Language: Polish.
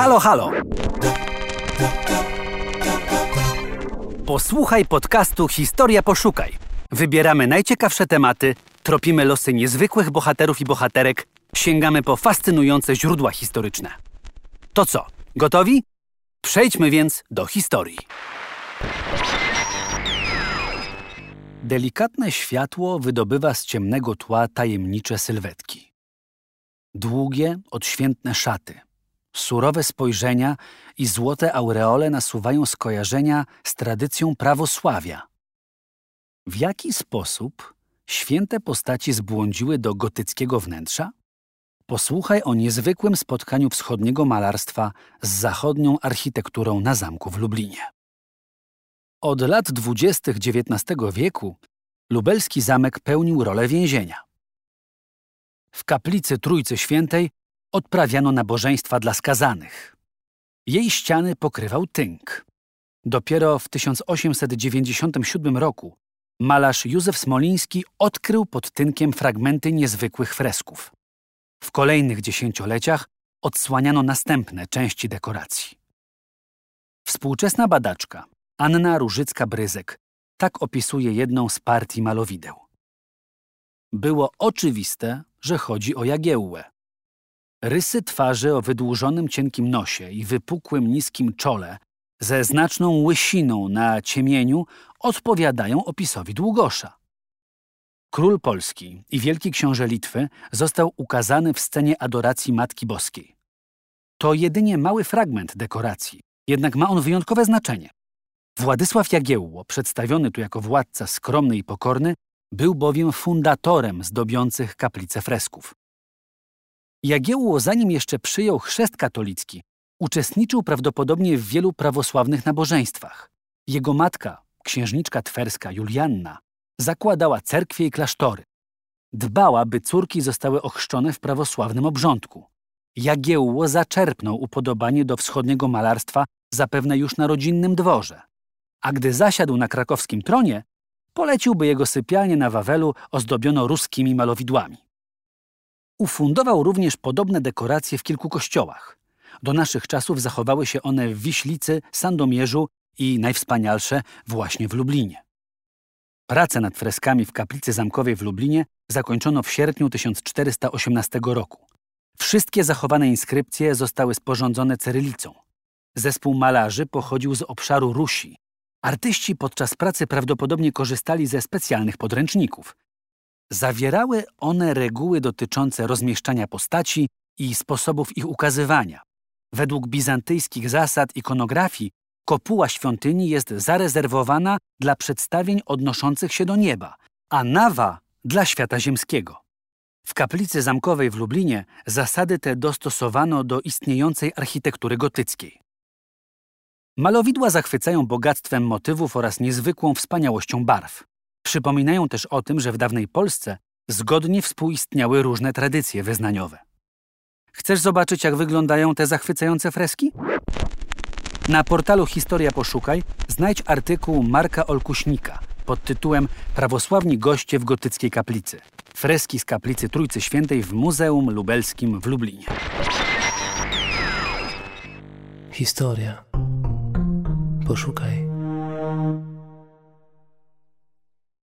Halo, halo! Posłuchaj podcastu Historia Poszukaj. Wybieramy najciekawsze tematy, tropimy losy niezwykłych bohaterów i bohaterek, sięgamy po fascynujące źródła historyczne. To co, gotowi? Przejdźmy więc do historii. Delikatne światło wydobywa z ciemnego tła tajemnicze sylwetki. Długie, odświętne szaty, surowe spojrzenia i złote aureole nasuwają skojarzenia z tradycją prawosławia. W jaki sposób święte postaci zbłądziły do gotyckiego wnętrza? Posłuchaj o niezwykłym spotkaniu wschodniego malarstwa z zachodnią architekturą na zamku w Lublinie. Od lat dwudziestych XIX wieku lubelski zamek pełnił rolę więzienia. W kaplicy Trójcy Świętej odprawiano nabożeństwa dla skazanych. Jej ściany pokrywał tynk. Dopiero w 1897 roku malarz Józef Smoliński odkrył pod tynkiem fragmenty niezwykłych fresków. W kolejnych dziesięcioleciach odsłaniano następne części dekoracji. Współczesna badaczka Anna Różycka-Bryzek tak opisuje jedną z partii malowideł. Było oczywiste, że chodzi o Jagiełłę. Rysy twarzy o wydłużonym cienkim nosie i wypukłym niskim czole ze znaczną łysiną na ciemieniu odpowiadają opisowi Długosza. Król Polski i wielki książę Litwy został ukazany w scenie adoracji Matki Boskiej. To jedynie mały fragment dekoracji, jednak ma on wyjątkowe znaczenie. Władysław Jagiełło, przedstawiony tu jako władca skromny i pokorny, był bowiem fundatorem zdobiących kaplicę fresków. Jagiełło, zanim jeszcze przyjął chrzest katolicki, uczestniczył prawdopodobnie w wielu prawosławnych nabożeństwach. Jego matka, księżniczka twerska Julianna, zakładała cerkwie i klasztory. Dbała, by córki zostały ochrzczone w prawosławnym obrządku. Jagiełło zaczerpnął upodobanie do wschodniego malarstwa zapewne już na rodzinnym dworze. A gdy zasiadł na krakowskim tronie, polecił, by jego sypialnię na Wawelu ozdobiono ruskimi malowidłami. Ufundował również podobne dekoracje w kilku kościołach. Do naszych czasów zachowały się one w Wiślicy, Sandomierzu i najwspanialsze właśnie w Lublinie. Prace nad freskami w kaplicy zamkowej w Lublinie zakończono w sierpniu 1418 roku. Wszystkie zachowane inskrypcje zostały sporządzone cyrylicą. Zespół malarzy pochodził z obszaru Rusi. Artyści podczas pracy prawdopodobnie korzystali ze specjalnych podręczników. Zawierały one reguły dotyczące rozmieszczania postaci i sposobów ich ukazywania. Według bizantyjskich zasad ikonografii kopuła świątyni jest zarezerwowana dla przedstawień odnoszących się do nieba, a nawa dla świata ziemskiego. W kaplicy zamkowej w Lublinie zasady te dostosowano do istniejącej architektury gotyckiej. Malowidła zachwycają bogactwem motywów oraz niezwykłą wspaniałością barw. Przypominają też o tym, że w dawnej Polsce zgodnie współistniały różne tradycje wyznaniowe. Chcesz zobaczyć, jak wyglądają te zachwycające freski? Na portalu Historia Poszukaj znajdź artykuł Marka Olkuśnika pod tytułem Prawosławni goście w gotyckiej kaplicy. Freski z kaplicy Trójcy Świętej w Muzeum Lubelskim w Lublinie. Historia. Poszukaj.